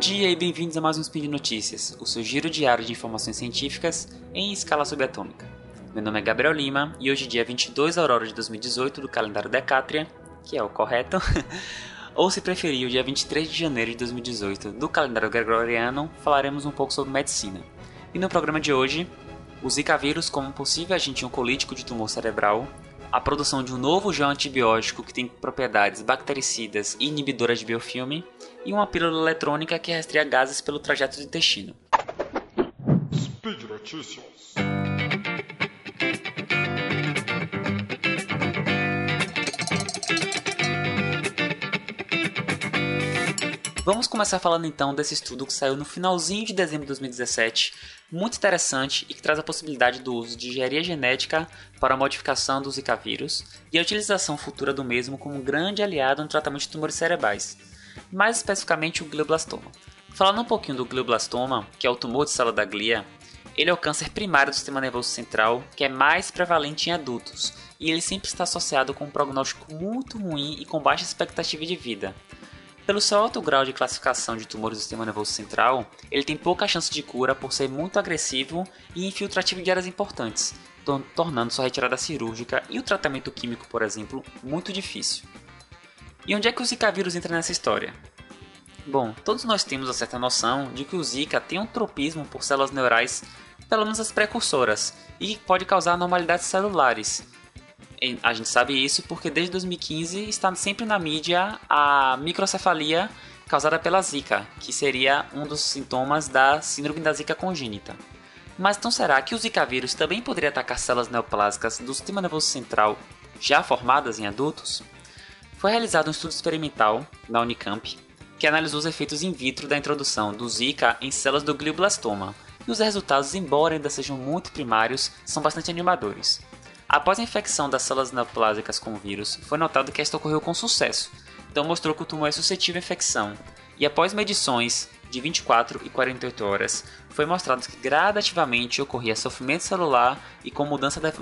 dia e bem-vindos a mais um Speed Notícias, o seu giro diário de informações científicas em escala subatômica. Meu nome é Gabriel Lima e hoje, dia 22 de aurora de 2018 do calendário Decátria, que é o correto, ou se preferir, o dia 23 de janeiro de 2018 do calendário gregoriano, falaremos um pouco sobre medicina. E no programa de hoje, o Zika vírus como possível agente oncolítico de tumor cerebral, a produção de um novo gel antibiótico que tem propriedades bactericidas e inibidoras de biofilme, e uma pílula eletrônica que rastreia gases pelo trajeto do intestino. Speed Notícias. Vamos começar falando então desse estudo que saiu no finalzinho de dezembro de 2017, muito interessante e que traz a possibilidade do uso de engenharia genética para a modificação do Zika vírus e a utilização futura do mesmo como um grande aliado no tratamento de tumores cerebrais mais especificamente o glioblastoma. Falando um pouquinho do glioblastoma, que é o tumor de célula da glia, ele é o câncer primário do sistema nervoso central que é mais prevalente em adultos e ele sempre está associado com um prognóstico muito ruim e com baixa expectativa de vida. Pelo seu alto grau de classificação de tumores do sistema nervoso central, ele tem pouca chance de cura por ser muito agressivo e infiltrativo de áreas importantes, tornando sua retirada cirúrgica e o tratamento químico, por exemplo, muito difícil. E onde é que o Zika vírus entra nessa história? Bom, todos nós temos uma certa noção de que o Zika tem um tropismo por células neurais, pelo menos as precursoras, e pode causar anormalidades celulares. A gente sabe isso porque desde 2015 está sempre na mídia a microcefalia causada pela Zika, que seria um dos sintomas da síndrome da Zika congênita. Mas então será que o Zika vírus também poderia atacar células neoplásicas do sistema nervoso central já formadas em adultos? Foi realizado um estudo experimental na Unicamp que analisou os efeitos in vitro da introdução do Zika em células do glioblastoma, e os resultados, embora ainda sejam muito primários, são bastante animadores. Após a infecção das células neoplásicas com o vírus, foi notado que esta ocorreu com sucesso, então mostrou que o tumor é suscetível à infecção, e após medições de 24 e 48 horas, foi mostrado que gradativamente ocorria sofrimento celular e com mudança da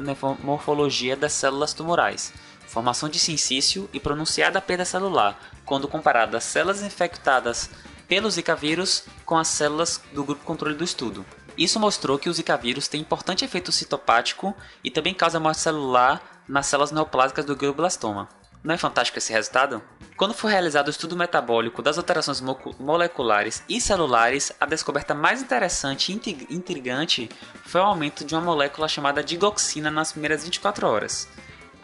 morfologia das células tumorais, formação de sincício e pronunciada perda celular, quando comparada às células infectadas pelo Zika vírus com as células do grupo controle do estudo. Isso mostrou que o Zika vírus tem importante efeito citopático e também causa morte celular nas células neoplásicas do glioblastoma. Não é fantástico esse resultado? Quando foi realizado o estudo metabólico das alterações moleculares e celulares, a descoberta mais interessante e intrigante foi o aumento de uma molécula chamada digoxina nas primeiras 24 horas.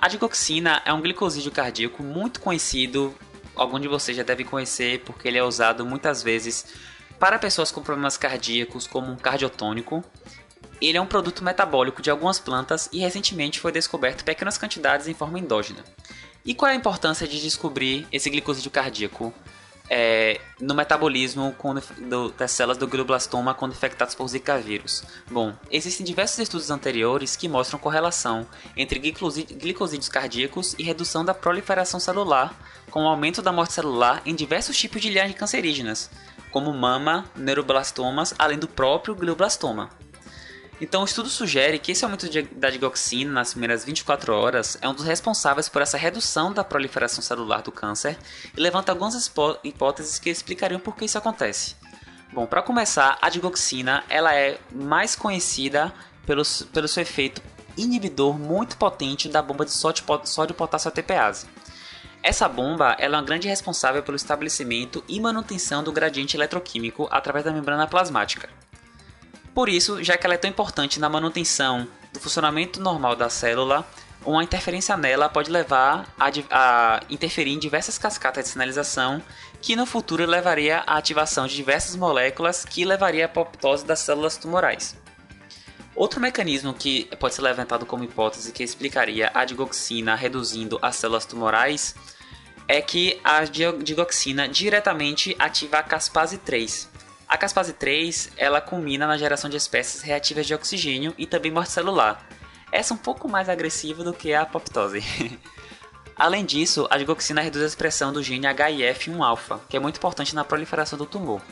A digoxina é um glicosídeo cardíaco muito conhecido, algum de vocês já deve conhecer porque ele é usado muitas vezes para pessoas com problemas cardíacos como um cardiotônico. Ele é um produto metabólico de algumas plantas e recentemente foi descoberto pequenas quantidades em forma endógena. E qual é a importância de descobrir esse glicosídeo cardíaco? É, no metabolismo do, das células do glioblastoma quando infectadas por Zika vírus. Bom, existem diversos estudos anteriores que mostram correlação entre glicosídeos cardíacos e redução da proliferação celular, com o aumento da morte celular em diversos tipos de linhagens cancerígenas, como mama, neuroblastomas, além do próprio glioblastoma. Então, o estudo sugere que esse aumento da digoxina nas primeiras 24 horas é um dos responsáveis por essa redução da proliferação celular do câncer e levanta algumas hipóteses que explicariam por que isso acontece. Bom, para começar, a digoxina ela é mais conhecida pelo, pelo seu efeito inibidor muito potente da bomba de sódio, sódio potássio ATPase. Essa bomba ela é uma grande responsável pelo estabelecimento e manutenção do gradiente eletroquímico através da membrana plasmática. Por isso, já que ela é tão importante na manutenção do funcionamento normal da célula, uma interferência nela pode levar a, a, interferir em diversas cascatas de sinalização, que no futuro levaria à ativação de diversas moléculas que levaria à apoptose das células tumorais. Outro mecanismo que pode ser levantado como hipótese que explicaria a digoxina reduzindo as células tumorais é que a digoxina diretamente ativa a caspase 3, a caspase 3, ela culmina na geração de espécies reativas de oxigênio e também morte celular. Essa é um pouco mais agressiva do que a apoptose. Além disso, a digoxina reduz a expressão do gene HIF1-alfa, que é muito importante na proliferação do tumor.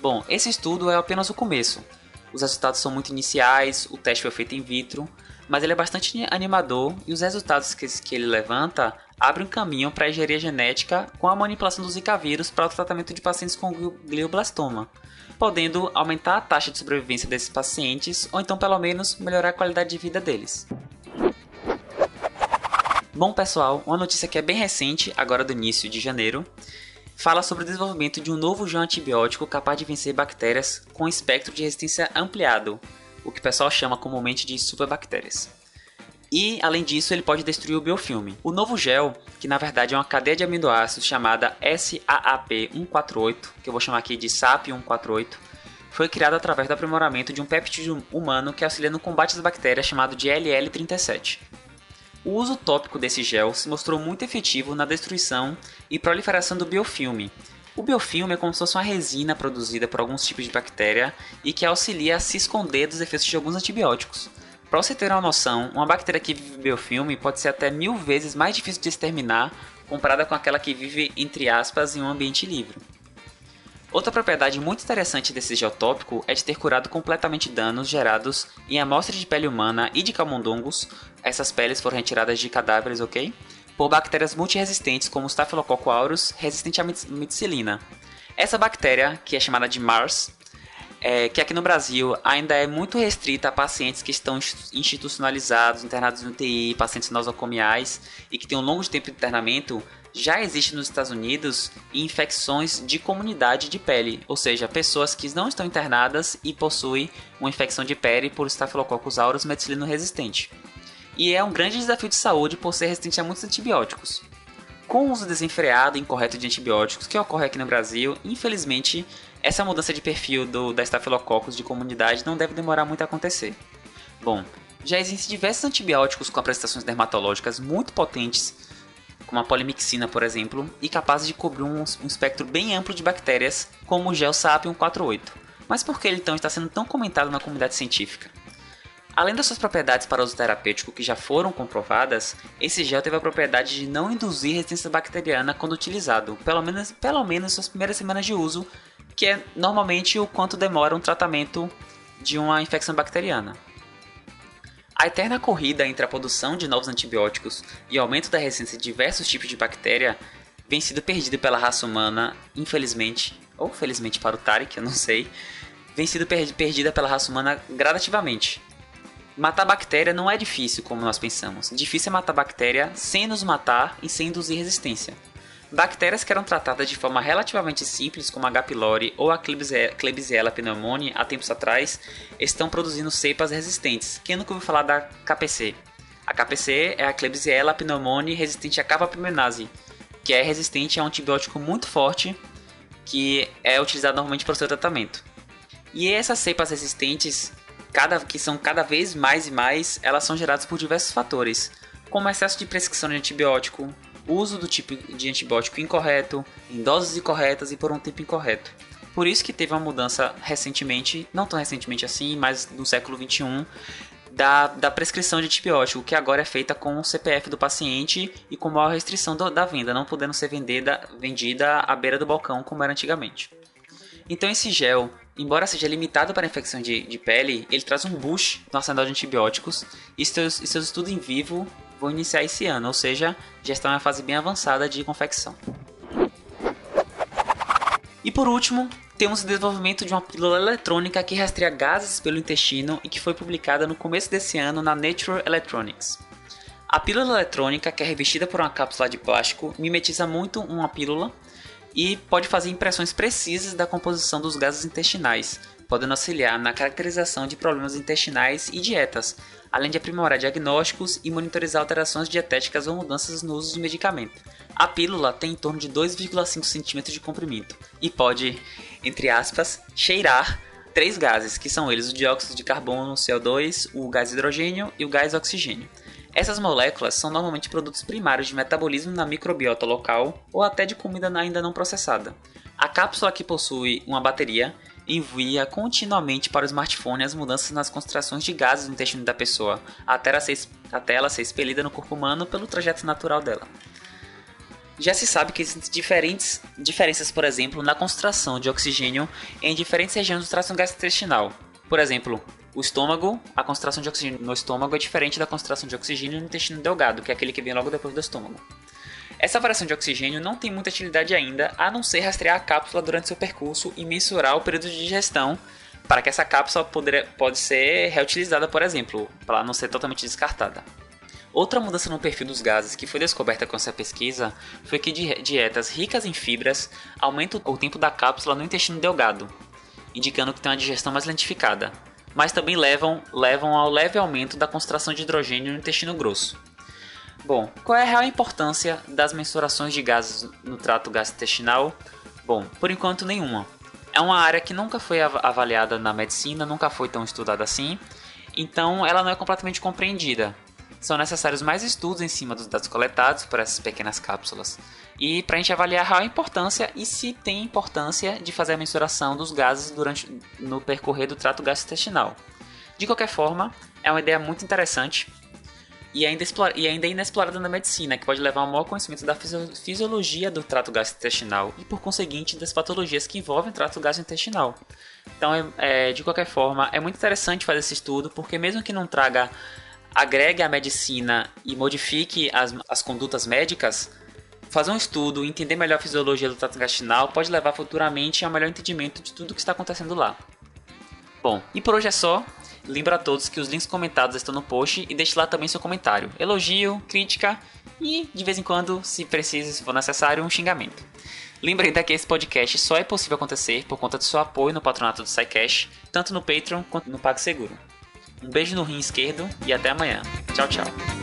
Bom, esse estudo é apenas o começo. Os resultados são muito iniciais, o teste foi feito in vitro, mas ele é bastante animador e os resultados que, que ele levanta abre um caminho para a engenharia genética com a manipulação do Zika vírus para o tratamento de pacientes com glioblastoma, podendo aumentar a taxa de sobrevivência desses pacientes ou então pelo menos melhorar a qualidade de vida deles. Bom pessoal, uma notícia que é bem recente, agora do início de janeiro, fala sobre o desenvolvimento de um novo gel antibiótico capaz de vencer bactérias com espectro de resistência ampliado, o que o pessoal chama comumente de superbactérias. E, além disso, ele pode destruir o biofilme. O novo gel, que na verdade é uma cadeia de aminoácidos chamada SAAP148, que eu vou chamar aqui de SAP148, foi criado através do aprimoramento de um peptídeo humano que auxilia no combate às bactérias chamado de LL37. O uso tópico desse gel se mostrou muito efetivo na destruição e proliferação do biofilme. O biofilme é como se fosse uma resina produzida por alguns tipos de bactéria e que auxilia a se esconder dos efeitos de alguns antibióticos. Para você ter uma noção, uma bactéria que vive biofilme pode ser até mil vezes mais difícil de exterminar comparada com aquela que vive, entre aspas, em um ambiente livre. Outra propriedade muito interessante desse gel tópico é de ter curado completamente danos gerados em amostras de pele humana e de camundongos, essas peles foram retiradas de cadáveres, ok? Por bactérias multiresistentes como Staphylococcus aureus, resistente à meticilina. Essa bactéria, que é chamada de MARS, é, que aqui no Brasil ainda é muito restrita a pacientes que estão institucionalizados, internados no UTI, pacientes nosocomiais e que têm um longo tempo de internamento, já existe nos Estados Unidos infecções de comunidade de pele, ou seja, pessoas que não estão internadas e possuem uma infecção de pele por Staphylococcus aureus meticilino resistente. E é um grande desafio de saúde por ser resistente a muitos antibióticos. Com o uso desenfreado e incorreto de antibióticos que ocorre aqui no Brasil, infelizmente essa mudança de perfil do, da Staphylococcus de comunidade não deve demorar muito a acontecer. Bom, já existem diversos antibióticos com apresentações dermatológicas muito potentes, como a polimixina, por exemplo, e capazes de cobrir um, um espectro bem amplo de bactérias, como o gel SAP 148. Mas por que ele então está sendo tão comentado na comunidade científica? Além das suas propriedades para uso terapêutico que já foram comprovadas, esse gel teve a propriedade de não induzir resistência bacteriana quando utilizado, pelo menos, pelo menos suas primeiras semanas de uso, que é normalmente o quanto demora um tratamento de uma infecção bacteriana. A eterna corrida entre a produção de novos antibióticos e o aumento da resistência de diversos tipos de bactéria vem sido perdido pela raça humana, infelizmente, ou felizmente para o Tarek, eu não sei, vem sido perdida pela raça humana gradativamente. Matar bactéria não é difícil como nós pensamos. Difícil é matar bactéria sem nos matar e sem induzir resistência. Bactérias que eram tratadas de forma relativamente simples, como a H. pylori ou a Klebsiella pneumoniae há tempos atrás, estão produzindo cepas resistentes. Quem nunca ouviu falar da KPC? A KPC é a Klebsiella pneumoniae resistente à cavapimenase, que é resistente a um antibiótico muito forte que é utilizado normalmente para o seu tratamento. E essas cepas resistentes, cada, que são cada vez mais e mais, elas são geradas por diversos fatores, como excesso de prescrição de antibiótico, uso do tipo de antibiótico incorreto, em doses incorretas e por um tempo incorreto. Por isso que teve uma mudança recentemente, não tão recentemente assim, mas no século 21, da, da prescrição de antibiótico, que agora é feita com o CPF do paciente e com maior restrição do, da venda, não podendo ser vendida, vendida à beira do balcão como era antigamente. Então esse gel, embora seja limitado para infecção de, de pele, ele traz um boost no arsenal de antibióticos e seus, e seus estudos em vivo vão iniciar esse ano, ou seja, já está em uma fase bem avançada de confecção. E por último, temos o desenvolvimento de uma pílula eletrônica que rastreia gases pelo intestino e que foi publicada no começo desse ano na Nature Electronics. A pílula eletrônica, que é revestida por uma cápsula de plástico, mimetiza muito uma pílula e pode fazer impressões precisas da composição dos gases intestinais, podendo auxiliar na caracterização de problemas intestinais e dietas, além de aprimorar diagnósticos e monitorizar alterações dietéticas ou mudanças no uso de medicamento. A pílula tem em torno de 2,5 cm de comprimento e pode, entre aspas, cheirar três gases, que são eles o dióxido de carbono, CO2, o gás hidrogênio e o gás oxigênio. Essas moléculas são normalmente produtos primários de metabolismo na microbiota local ou até de comida ainda não processada. A cápsula que possui uma bateria envia continuamente para o smartphone as mudanças nas concentrações de gases no intestino da pessoa, até ela ser, até ela ser expelida no corpo humano pelo trajeto natural dela. Já se sabe que existem diferentes diferenças, por exemplo, na concentração de oxigênio em diferentes regiões do trato gastrointestinal. Por exemplo, o estômago, a concentração de oxigênio no estômago é diferente da concentração de oxigênio no intestino delgado, que é aquele que vem logo depois do estômago. Essa variação de oxigênio não tem muita utilidade ainda, a não ser rastrear a cápsula durante seu percurso e mensurar o período de digestão para que essa cápsula poder, pode ser reutilizada, por exemplo, para não ser totalmente descartada. Outra mudança no perfil dos gases que foi descoberta com essa pesquisa foi que dietas ricas em fibras aumentam o tempo da cápsula no intestino delgado, indicando que tem uma digestão mais lentificada, mas também levam, levam ao leve aumento da concentração de hidrogênio no intestino grosso. Bom, qual é a real importância das mensurações de gases no trato gastrointestinal? Bom, por enquanto nenhuma. É uma área que nunca foi avaliada na medicina, nunca foi tão estudada assim, então ela não é completamente compreendida são necessários mais estudos em cima dos dados coletados por essas pequenas cápsulas e para a gente avaliar a importância e se tem importância de fazer a mensuração dos gases durante no percorrer do trato gastrointestinal. De qualquer forma, é uma ideia muito interessante e ainda, e ainda inexplorada na medicina, que pode levar a um maior conhecimento da fisiologia do trato gastrointestinal e, por conseguinte, das patologias que envolvem o trato gastrointestinal. Então, é, é, de qualquer forma, é muito interessante fazer esse estudo, porque mesmo que não traga agregue a medicina e modifique as, as condutas médicas, fazer um estudo, entender melhor a fisiologia do trato intestinal pode levar futuramente a um melhor entendimento de tudo o que está acontecendo lá. Bom, e por hoje é só. Lembro a todos que os links comentados estão no post e deixe lá também seu comentário, elogio, crítica e, de vez em quando, se preciso, se for necessário, um xingamento. Lembre ainda que esse podcast só é possível acontecer por conta do seu apoio no patronato do SciCash, tanto no Patreon quanto no PagSeguro. Um beijo no rim esquerdo e até amanhã. Tchau, tchau.